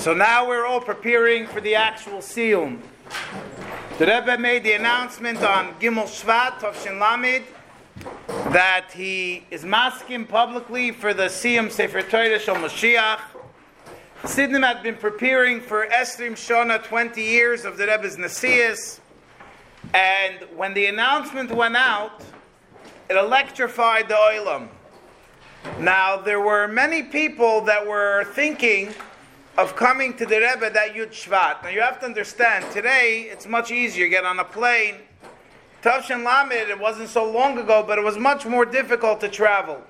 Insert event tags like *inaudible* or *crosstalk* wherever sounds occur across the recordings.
So now we're all preparing for the actual siyum. The Rebbe made the announcement on Gimel Shvat of Shin Lamid that he is masking publicly for the siyum Sefer Torah Shal Mashiach. Sidnim had been preparing for Esrim Shona 20 years of the Rebbe's Nasias. And when the announcement went out, it electrified the Oilam. Now, there were many people that were thinking of coming to the Rebbe that Yud Shvat. Now, you have to understand, today it's much easier. Get on a plane. Tavshin Lamed, it wasn't so long ago, but it was much more difficult to travel.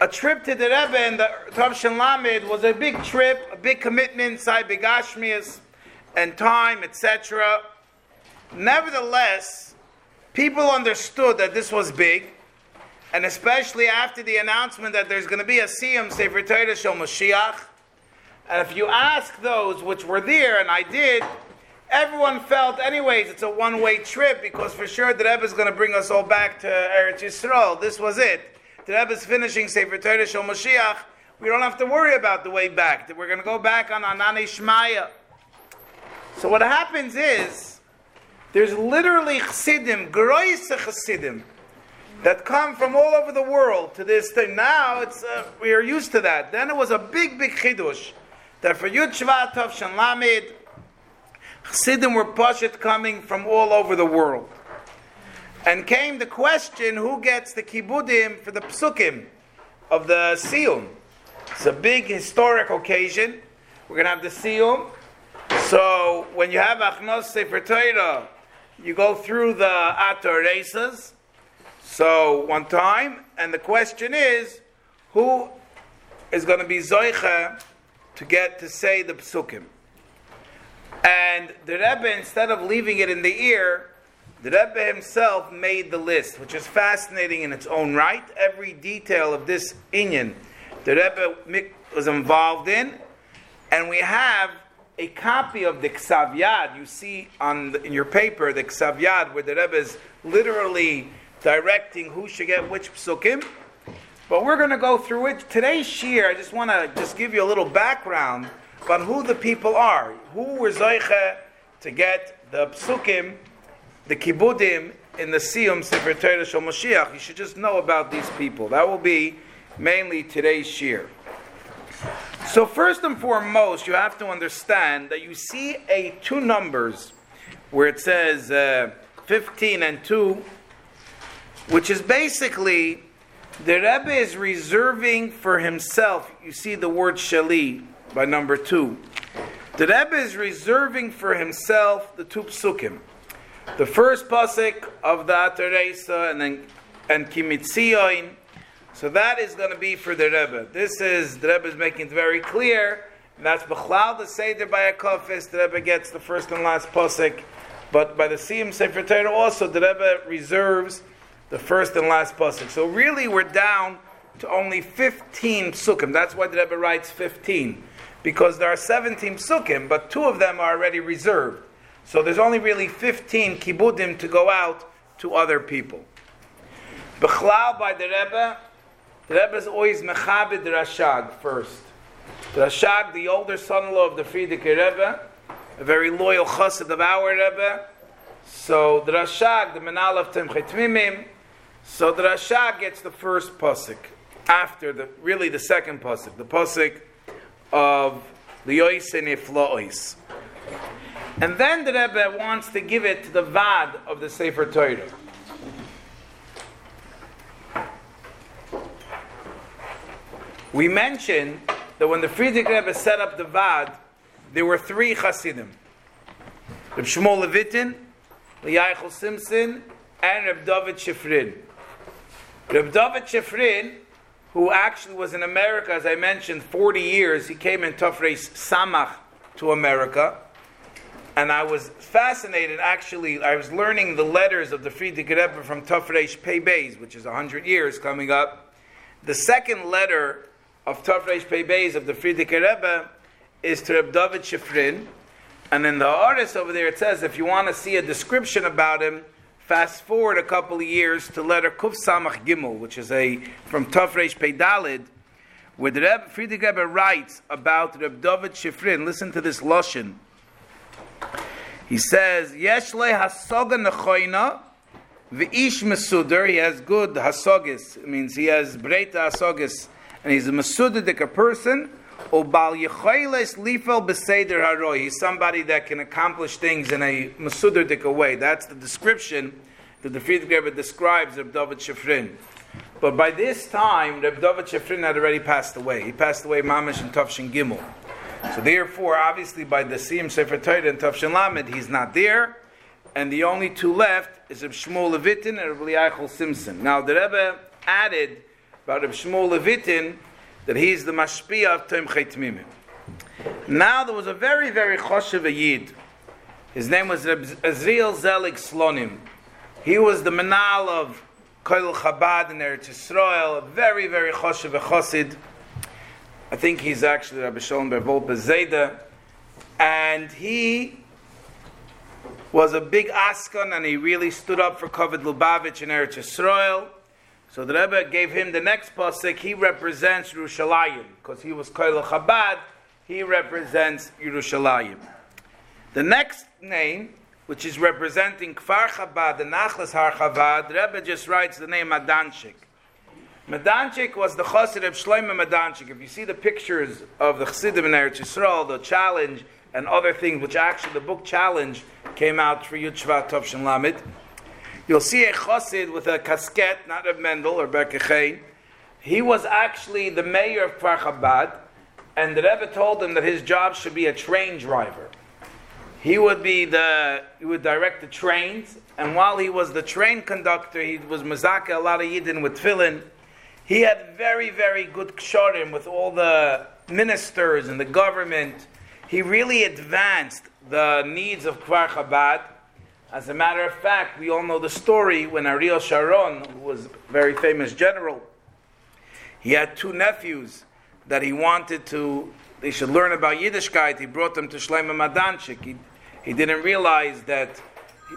A trip to the Rebbe and the Tavshin Lamed was a big trip, a big commitment, side begashmias and time, etc. Nevertheless, people understood that this was big, and especially after the announcement that there's going to be a Siyam Sefer Torah Shel Mashiach. And if you ask those which were there, and I did, everyone felt, anyways, it's a one way trip because for sure the Rebbe is going to bring us all back to Eretz Yisrael. This was it. The Rebbe is finishing Sefer Torah Shel Mashiach. We don't have to worry about the way back. We're going to go back on Anani Shmaya. So what happens is, there's literally chassidim, groise chassidim, that come from all over the world to this thing. Now it's uh, we are used to that. Then it was a big, big chidush that for Yud Shvat Tov Lamed, chassidim were pashat coming from all over the world, and came the question: Who gets the kibudim for the psukim of the siyum? It's a big historic occasion. We're going to have the siyum. So when you have Achnos Sefer Torah you go through the Atah Horeisas. So one time, and the question is, who is going to be Zoicha to get to say the psukim? And the Rebbe, instead of leaving it in the ear, the Rebbe himself made the list, which is fascinating in its own right. Every detail of this inyan, the Rebbe was involved in, and we have a copy of the Ksav. You see on the, in your paper the Ksav where the Rebbe is literally directing who should get which psukim. But we're going to go through it today's shir. I just want to just give you a little background about who the people are, who were zoiche to get the psukim, the kibudim in the siyum sefer Torah shel Mashiach. You should just know about these people. That will be mainly today's shir. So first and foremost, you have to understand that you see a two numbers where it says uh, 15 and 2, which is basically the Rebbe is reserving for himself. You see the word shali by number 2. The Rebbe is reserving for himself the two psukim. The first pasuk of the Ataresa and then and Kimitzion so that is going to be for the Rebbe. This is, the Rebbe is making it very clear, and that's Bechlal the Seder by a Kofis, the Rebbe gets the first and last Pasik, but by the Siyam Sefer Torah also, the Rebbe reserves the first and last Pasik. So really we're down to only 15 Psukim. That's why the Rebbe writes 15, because there are 17 Psukim, but two of them are already reserved. So there's only really 15 Kibudim to go out to other people. Bechlal by the Rebbe, the Rebbe is always Mechabed Rashag first. The Rashag, the older son-in-law of the Frierdiker Rebbe, a very loyal chassid of our Rebbe. So the Rashag, the Menal of Tomchei Temimim, so the Rashag gets the first pasuk after the really the second pasuk, the pasuk of Yois and. And then the Rebbe wants to give it to the Vad of the Sefer Torah. We mentioned that when the Frierdiker Rebbe set up the Vad, there were three Chassidim. Reb Shmuel Levitin, Yaichel Simpson, and Reb David Shifrin. Reb David Shifrin, who actually was in America, as I mentioned, 40 years, he came in Tafreis Samach to America. And I was fascinated, actually, I was learning the letters of the Frierdiker Rebbe from Tafreis Pei Beis, which is 100 years coming up. The second letter of Tafresh Pei Beis of the Frierdiker Rebbe is to Reb David Shifrin. And in the artist over there, it says if you want to see a description about him, fast forward a couple of years to letter Kuf Samach Gimel, which is a from Tafresh Pei Dalid, where the Rebbe, Frierdiker Rebbe writes about Reb David Shifrin. Listen to this lashon. He says, "Yesh le hasoga nechoina v'ish mesuder." He has good hasogis. It means he has breita hasogis, and he's a mesudidik person. Lifel haroi. He's somebody that can accomplish things in a mesudidik way. That's the description that the Frierdiker Rebbe describes of David Shifrin. But by this time, Reb David Shifrin had already passed away. He passed away Mamish and Tavshin Gimel. So therefore, obviously, by the Siyam Sefer Torah and Tavshin Lamed, he's not there. And the only two left is Reb Shmuel Levitin and Reb Liachel Simpson. Now, the Rebbe added about Reb Shmuel Levitin that he's the mashpia of Tom Mimim. Now, there was a very, very choshev Yid. His name was Azriel Zelig Slonim. He was the manal of Koil Chabad in Eretz Yisrael, a very, very choshev chosid. I think he's actually Rabbi Shalom Ber Wolpe Zayda. And he was a big askan and he really stood up for Kovid Lubavitch in Eretz Yisrael. So the Rebbe gave him the next pasuk. He represents Yerushalayim because he was Koil Chabad. He represents Yerushalayim. The next name which is representing Kfar Chabad, the Nachlas Har Chabad, Rebbe just writes the name Maidanchik. Maidanchik was the Chassid of Shlomo Maidanchik. If you see the pictures of the Chassidim in Eretz Yisrael, the challenge and other things, which actually the book Challenge came out for Yud Shvat Tov Lamed, you'll see a Chassid with a casket, not a Mendel or Berkechein. He was actually the mayor of Kfar and the Rebbe told him that his job should be a train driver. He would be the he would direct the trains, and while he was the train conductor, he was mazaka a lot of yidden with tefillin. He had very very good ksharim with all the ministers and the government. He really advanced the needs of Kfar Chabad. As a matter of fact, we all know the story when Ariel Sharon, who was a very famous general, he had two nephews that he wanted to they should learn about Yiddishkeit. He brought them to Shlomo Maidanchik. He, he didn't realize that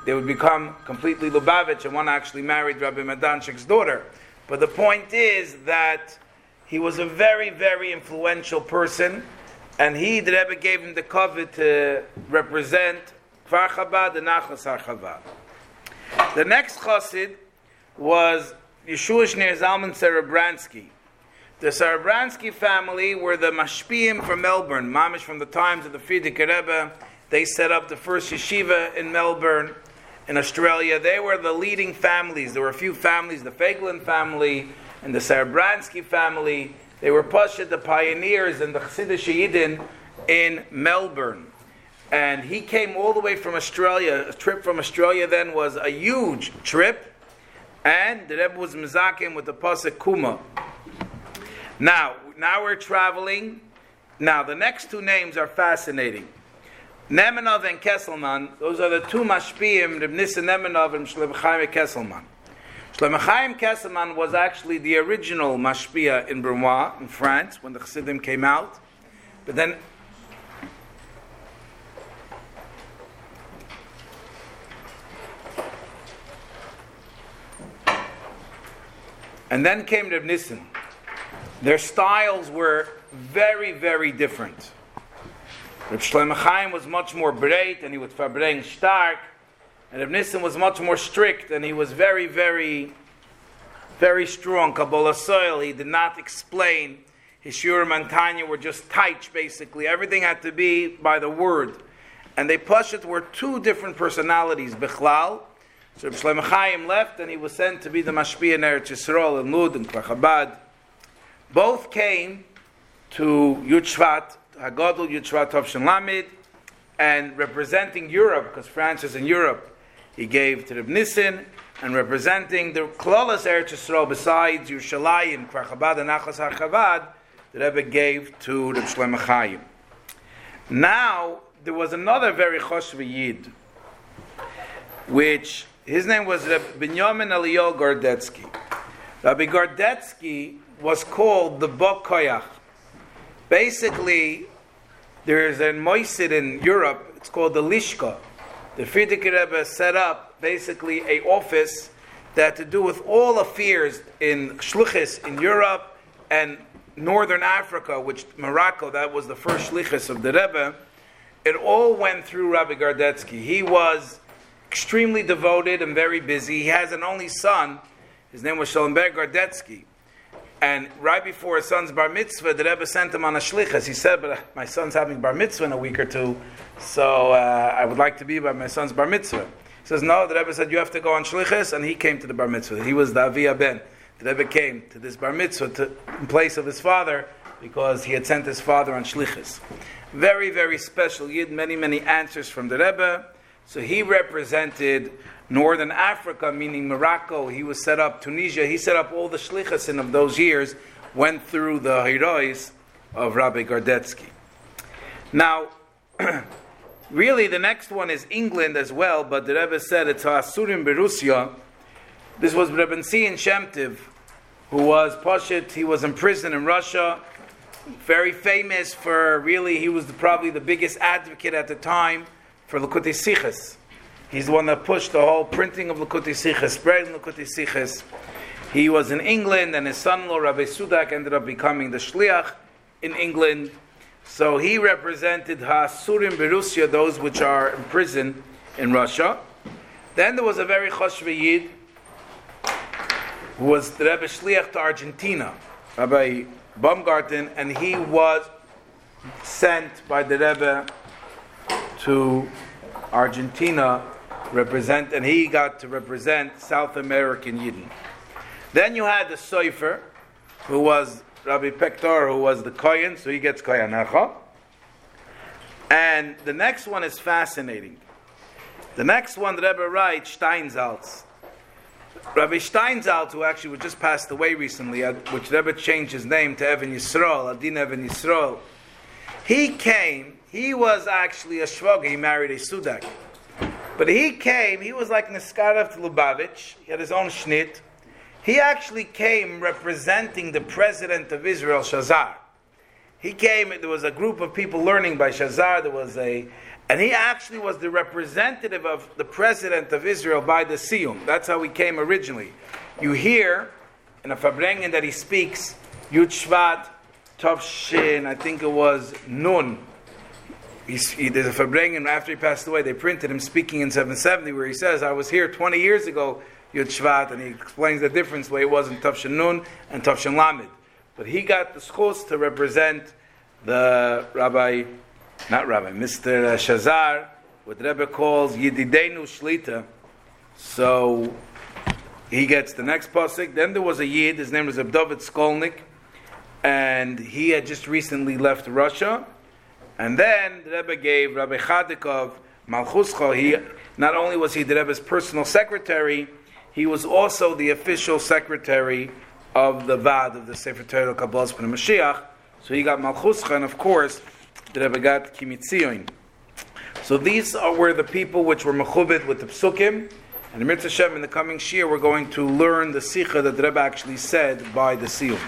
they would become completely Lubavitch, and one actually married Rabbi Maidanchik's daughter. But the point is that he was a very, very influential person, and he, the Rebbe, gave him the cover to represent Kfar Chabad and Nachlas Chabad. The next chassid was Yeshua Shneur Zalman Serebransky. The Serebransky family were the Mashpiyim from Melbourne, Mamish from the times of the Frierdiker Rebbe. They set up the first yeshiva in Melbourne, in Australia. They were the leading families. There were a few families, the Feiglin family and the Serebransky family. They were Pasha, the pioneers and the Chassidish Yidin in Melbourne. And he came all the way from Australia. A trip from Australia then was a huge trip. And the Rebbe was Mizakim with the Pasuk Kuma. Now, now we're traveling. Now, the next two names are fascinating. Nemenov and Kesselman, those are the two mashpiyim, Reb Nissen Nemenov and Shlomo Chaim Kesselman. Shlomo Chaim Kesselman was actually the original mashpia in Brunoy, in France, when the Chassidim came out. But then And then came Reb Nissen. Their styles were very, very different. Reb Shlomo Chaim was much more breit and he would verbring stark, and Reb Nissen was much more strict and he was very, very, very strong. Kabbalah soil, he did not explain. His Shurim and Tanya were just tight, basically. Everything had to be by the word. And they it were two different personalities, Bichlal. So Shlomo Chaim left and he was sent to be the Mashpia in Eretz Yisrael and Lud and Klachabad. Both came to Yudshvat, Hagadol Yudshvat Tovshin Lamid, and representing Europe, because France is in Europe, he gave to Reb Nissen, and representing the Klolas Eretz Yisrael besides Yerushalayim, Kvar and Achas HaChavad, the Rebbe gave to Reb Shlomo Chaim. Now, there was another very Choshvi Yid, which his name was Reb Binyamin Eliyahu Gordetsky. Rabbi Gordetsky was called the Bokoyach. Basically, there is a moisid in Europe, it's called the Lishka. The Frierdiker Rebbe set up basically a office that to do with all affairs in Shluchis in Europe and northern Africa, which Morocco, that was the first shlichus of the Rebbe, it all went through Rabbi Gordetsky. He was extremely devoted and very busy. He has an only son. His name was Schellenberg Gordetsky. And right before his son's bar mitzvah, the Rebbe sent him on a shlichus. He said, "But my son's having bar mitzvah in a week or two, so uh, I would like to be by my son's bar mitzvah." He says, "No." The Rebbe said, "You have to go on shlichus," and he came to the bar mitzvah. He was the Avia Ben. The Rebbe came to this bar mitzvah to, in place of his father because he had sent his father on shlichus. Very, very special yid. Many, many answers from the Rebbe. So he represented Northern Africa, meaning Morocco. He was set up Tunisia. He set up all the shlichusin of those years. Went through the heroes of Rabbi Gordetsky. Now, *clears throat* really, the next one is England as well. But the Rebbe said it's Asurim Berussia. This was Rebbe Sion Shemtov, who was Pashit. He was in prison in Russia. Very famous for really, he was probably the biggest advocate at the time for Likutei Sichos. He's the one that pushed the whole printing of Likutei Sichos, spreading Likutei Sichos. He was in England, and his son-in-law Rabbi Sudak ended up becoming the shliach in England. So he represented Hasurim Berussia, those which are in prison in Russia. Then there was a very chashve yid who was the Rebbe shliach to Argentina, Rabbi Baumgarten, and he was sent by the Rebbe to Argentina represent, and he got to represent South American Yidden. Then you had the Soifer, who was Rabbi Pektor, who was the Koyan, so he gets Koyanecha. And the next one is fascinating. The next one, Rebbe writes, Steinsaltz. Rabbi Steinsaltz, who actually was just passed away recently, which Rebbe changed his name to Even Yisrael, Adin Even Yisrael, he came he was actually a shvoga. He married a sudak. But he came, he was like Niskarav Lubavitch. He had his own shnit. He actually came representing the president of Israel, Shazar. He came, there was a group of people learning by Shazar. There was a, and he actually was the representative of the president of Israel by the Siyum. That's how he came originally. You hear in a Farbrengen that he speaks, Yud Shvat, Tov Shin, I think it was Nun, he, there's a Farbrengen after he passed away. They printed him speaking in 770, where he says, "I was here 20 years ago, Yud Shvat," and he explains the difference the way it was in Tavshin Nun and Tavshin Lamed. But he got the schos to represent the Rabbi, not Rabbi, Mr. Shazar, what Rebbe calls Yididenu Shlita. So he gets the next pasuk. Then there was a Yid. His name was Abdavid Skolnik, and he had just recently left Russia and then the Rebbe gave Rabbi Chodakov Malchuscha. He not only was he the Rebbe's personal secretary, he was also the official secretary of the Vad of the Sefer Torah Kabbalah and Mashiach. So he got Malchuscha, and of course, the Rebbe got Kimitzion. So these are, were the people which were mechubit with the psukim. And in Mitzvah Shem, in the coming Shir, we're going to learn the Sikha that the Rebbe actually said by the Siyum.